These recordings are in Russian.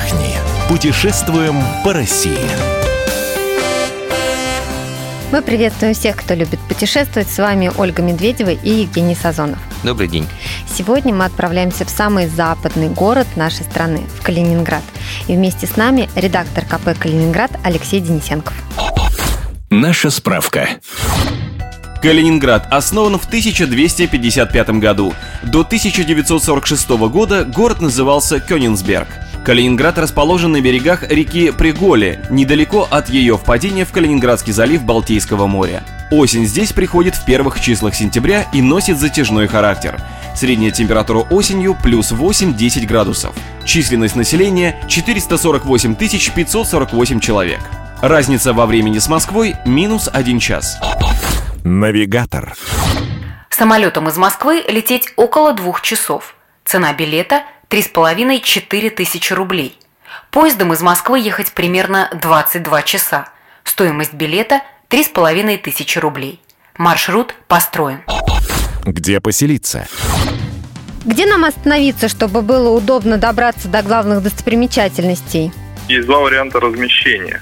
отдохни. Путешествуем по России. Мы приветствуем всех, кто любит путешествовать. С вами Ольга Медведева и Евгений Сазонов. Добрый день. Сегодня мы отправляемся в самый западный город нашей страны, в Калининград. И вместе с нами редактор КП «Калининград» Алексей Денисенков. Наша справка. Калининград основан в 1255 году. До 1946 года город назывался Кёнигсберг. Калининград расположен на берегах реки Приголи, недалеко от ее впадения в Калининградский залив Балтийского моря. Осень здесь приходит в первых числах сентября и носит затяжной характер. Средняя температура осенью плюс 8-10 градусов. Численность населения 448 548 человек. Разница во времени с Москвой минус 1 час. Навигатор. Самолетом из Москвы лететь около двух часов. Цена билета 3,5-4 тысячи рублей. Поездом из Москвы ехать примерно 22 часа. Стоимость билета 3,5 тысячи рублей. Маршрут построен. Где поселиться? Где нам остановиться, чтобы было удобно добраться до главных достопримечательностей? Есть два варианта размещения.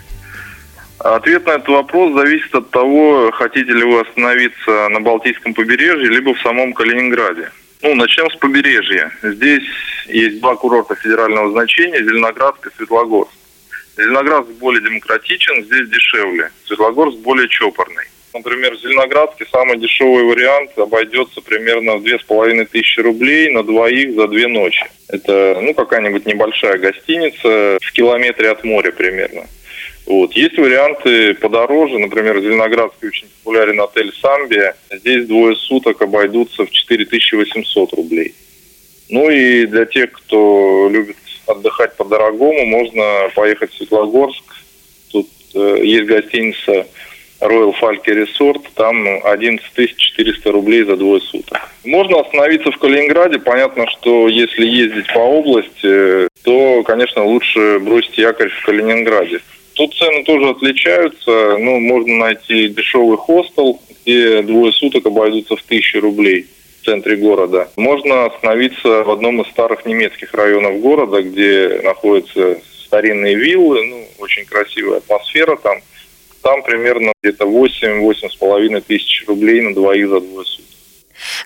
Ответ на этот вопрос зависит от того, хотите ли вы остановиться на Балтийском побережье, либо в самом Калининграде. Ну, начнем с побережья. Здесь есть два курорта федерального значения – Зеленоградск и Светлогорск. Зеленоградск более демократичен, здесь дешевле. Светлогорск более чопорный. Например, в Зеленоградске самый дешевый вариант обойдется примерно в две с половиной тысячи рублей на двоих за две ночи. Это ну, какая-нибудь небольшая гостиница в километре от моря примерно. Вот. Есть варианты подороже, например, в Зеленоградске очень популярен отель «Самбия». Здесь двое суток обойдутся в 4800 рублей. Ну и для тех, кто любит отдыхать по-дорогому, можно поехать в Светлогорск. Тут э, есть гостиница Royal Falke Resort, там 11 400 рублей за двое суток. Можно остановиться в Калининграде. Понятно, что если ездить по области, то, конечно, лучше бросить якорь в Калининграде. Тут цены тоже отличаются. Ну, можно найти дешевый хостел, где двое суток обойдутся в тысячу рублей в центре города. Можно остановиться в одном из старых немецких районов города, где находятся старинные виллы, ну, очень красивая атмосфера там. Там примерно где-то 8-8,5 тысяч рублей на двоих за двое суток.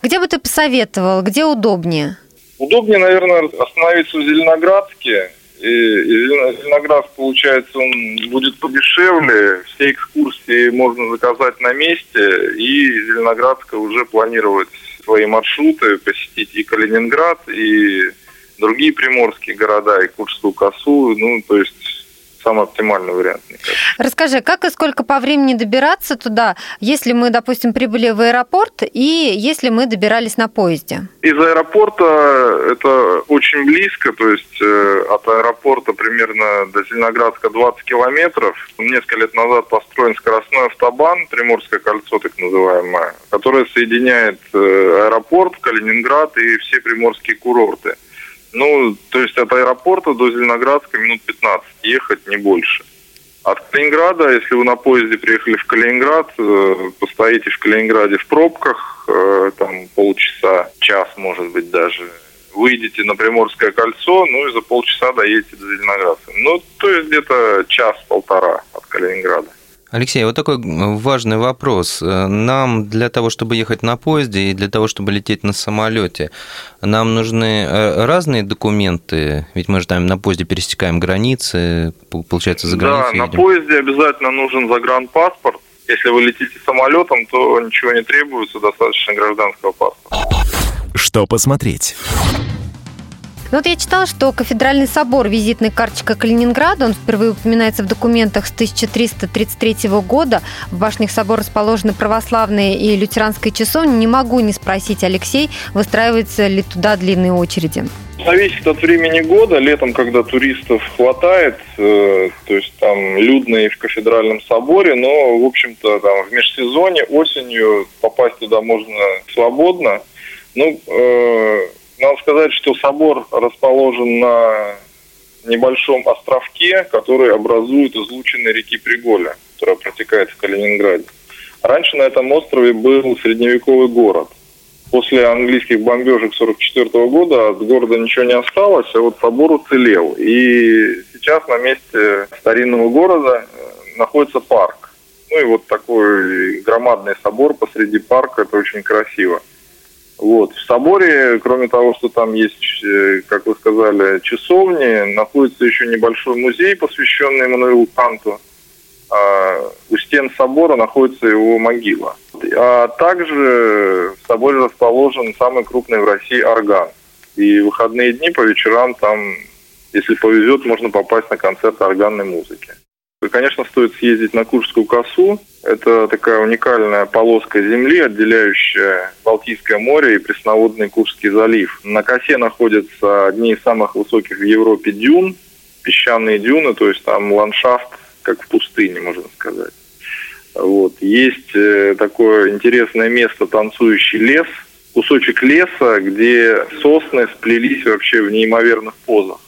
Где бы ты посоветовал, где удобнее? Удобнее, наверное, остановиться в Зеленоградске, Зеленоград, получается, он будет подешевле, все экскурсии можно заказать на месте, и Зеленоградска уже планирует свои маршруты, посетить и Калининград, и другие приморские города, и Курскую косу, ну, то есть самый оптимальный вариант. Расскажи, как и сколько по времени добираться туда, если мы, допустим, прибыли в аэропорт и если мы добирались на поезде? Из аэропорта это очень близко, то есть э, от аэропорта примерно до Зеленоградска 20 километров. Несколько лет назад построен скоростной автобан, Приморское кольцо так называемое, которое соединяет э, аэропорт, Калининград и все приморские курорты. Ну, то есть от аэропорта до Зеленоградска минут 15 ехать, не больше. От Калининграда, если вы на поезде приехали в Калининград, э, постоите в Калининграде в пробках, э, там полчаса, час, может быть, даже, выйдете на Приморское кольцо, ну и за полчаса доедете до Зеленоградска. Ну, то есть где-то час-полтора от Калининграда. Алексей, вот такой важный вопрос. Нам для того, чтобы ехать на поезде и для того, чтобы лететь на самолете, нам нужны э, разные документы, ведь мы же там на поезде пересекаем границы, получается, за границей Да, едем. на поезде обязательно нужен загранпаспорт. Если вы летите самолетом, то ничего не требуется, достаточно гражданского паспорта. Что посмотреть? Ну вот я читала, что кафедральный собор, визитная карточка Калининграда, он впервые упоминается в документах с 1333 года. В башнях собора расположены православные и лютеранские часовни. Не могу не спросить, Алексей, выстраиваются ли туда длинные очереди? Зависит от времени года. Летом, когда туристов хватает, э, то есть там людно и в кафедральном соборе, но, в общем-то, там в межсезонье, осенью попасть туда можно свободно. Ну, э, надо сказать, что собор расположен на небольшом островке, который образует излученные реки Приголя, которая протекает в Калининграде. Раньше на этом острове был средневековый город. после английских бомбежек 44 года от города ничего не осталось, а вот собор уцелел. И сейчас на месте старинного города э, находится парк. Ну и вот такой громадный собор посреди парка, это очень красиво. Вот. В соборе, кроме того, что там есть, э, как вы сказали, часовни, находится еще небольшой музей, посвященный Эммануилу Канту. А у стен собора находится его могила. А также в соборе расположен самый крупный в России орган. И в выходные дни по вечерам там, если повезет, можно попасть на концерт органной музыки. Конечно, стоит съездить на Куршскую косу. Это такая уникальная полоска земли, отделяющая Балтийское море и пресноводный Куршский залив. На косе находятся одни из самых высоких в Европе дюн, песчаные дюны, то есть там ландшафт как в пустыне, можно сказать. Вот. Есть э, такое интересное место «Танцующий лес», кусочек леса, где сосны сплелись вообще в неимоверных позах.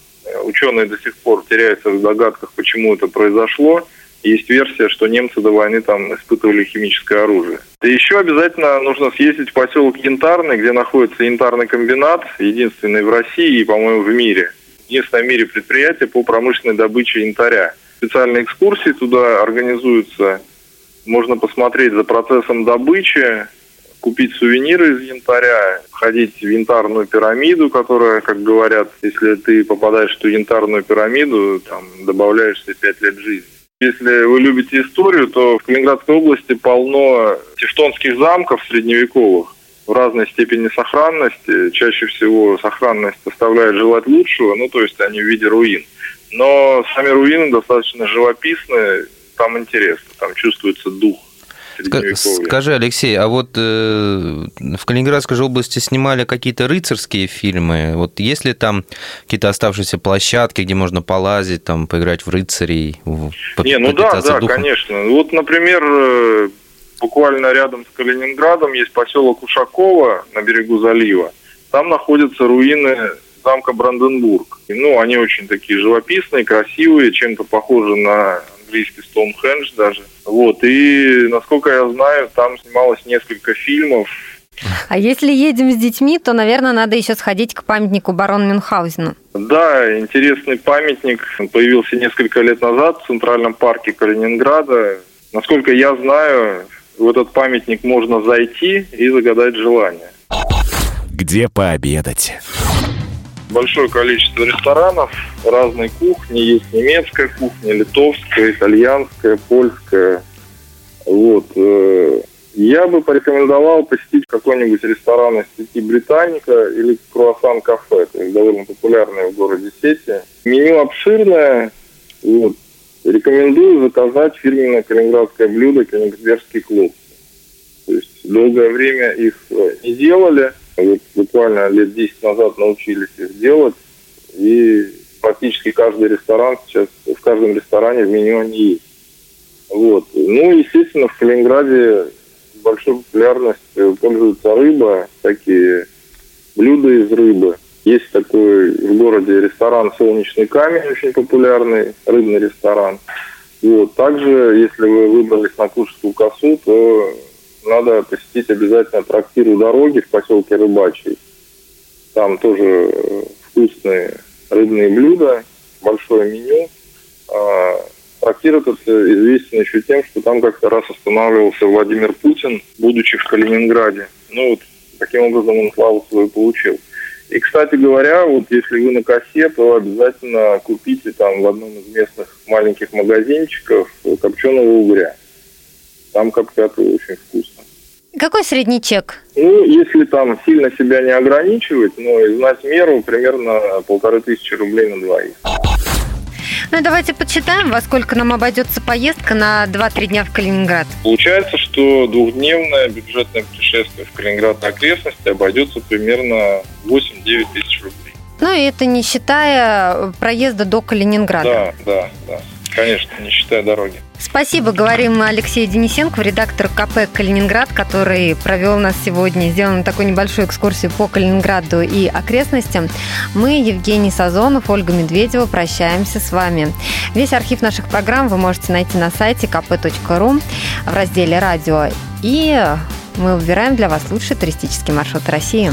Ученые до сих пор теряются в догадках, почему это произошло. Есть версия, что немцы до войны там испытывали химическое оружие. И еще обязательно нужно съездить в поселок Янтарный, где находится янтарный комбинат, единственный в России и, по-моему, в мире. Единственное в мире предприятие по промышленной добыче янтаря. Специальные экскурсии туда организуются. Можно посмотреть за процессом добычи, купить сувениры из янтаря, входить в янтарную пирамиду, которая, как говорят, если ты попадаешь в ту янтарную пирамиду, там добавляешься 5 лет жизни. Если вы любите историю, то в Калининградской области полно тевтонских замков средневековых в разной степени сохранности. Чаще всего сохранность оставляет желать лучшего, ну то есть они в виде руин. Но сами руины достаточно живописные, там интересно, там чувствуется дух Скажи, Алексей, а вот э, в Калининградской же области снимали какие-то рыцарские фильмы. Вот есть ли там какие-то оставшиеся площадки, где можно полазить, там, поиграть в рыцарей? Не, ну да, да, духом? конечно. Вот, например, э, буквально рядом с Калининградом есть поселок Ушакова на берегу залива. Там находятся руины замка Бранденбург. Ну, они очень такие живописные, красивые, чем-то похожи на английский Стоунхендж даже. Вот, и, насколько я знаю, там снималось несколько фильмов. А если едем с детьми, то, наверное, надо еще сходить к памятнику барона Мюнхгаузена. Да, интересный памятник. Он появился несколько лет назад в Центральном парке Калининграда. Насколько я знаю, в этот памятник можно зайти и загадать желание. Где пообедать? Большое количество ресторанов разной кухни. Есть немецкая кухня, литовская, итальянская, польская. Вот. Э, я бы порекомендовал посетить какой-нибудь ресторан из сети Британика или Круассан Кафе. То есть довольно популярные в городе сети. Меню обширное. Вот. Рекомендую заказать фирменное калининградское блюдо «Кенигсбергский клуб». То есть долгое время их э, не делали – вот буквально лет 10 назад научились их делать, и практически каждый ресторан сейчас, в каждом ресторане в меню они есть. Вот. Ну, естественно, в Калининграде большой популярностью пользуется рыба, такие блюда из рыбы. Есть такой в городе ресторан «Солнечный камень», очень популярный, рыбный ресторан. Вот. Также, если вы выбрались на Куршскую косу, то надо посетить обязательно трактир у дороги в поселке Рыбачий. Там тоже э, вкусные рыбные блюда, большое меню. А, трактир этот известен еще тем, что там как-то раз останавливался Владимир Путин, будучи в Калининграде. Ну вот таким образом он славу свою получил. И, кстати говоря, вот если вы на косе, то обязательно купите там в одном из местных маленьких магазинчиков копченого угря. Там коптят очень вкусно. Какой средний чек? Ну, если там сильно себя не ограничивать, но и знать меру, примерно полторы тысячи рублей на двоих. Ну, давайте подсчитаем, во сколько нам обойдется поездка на 2-3 дня в Калининград. Получается, что двухдневное бюджетное путешествие в Калининград и окрестности обойдется примерно 8-9 тысяч рублей. Ну, и это не считая проезда до Калининграда. Да, да, да. Конечно, не считая дороги. Спасибо, говорим Алексею Денисенко, редактор КП «Калининград», который провел нас сегодня, сделал такую небольшую экскурсию по Калининграду и окрестностям. Мы, Евгений Сазонов, Ольга Медведева, прощаемся с вами. Весь архив наших программ вы можете найти на сайте kp.ru в разделе «Радио». И Мы выбираем для вас лучший туристический маршрут России.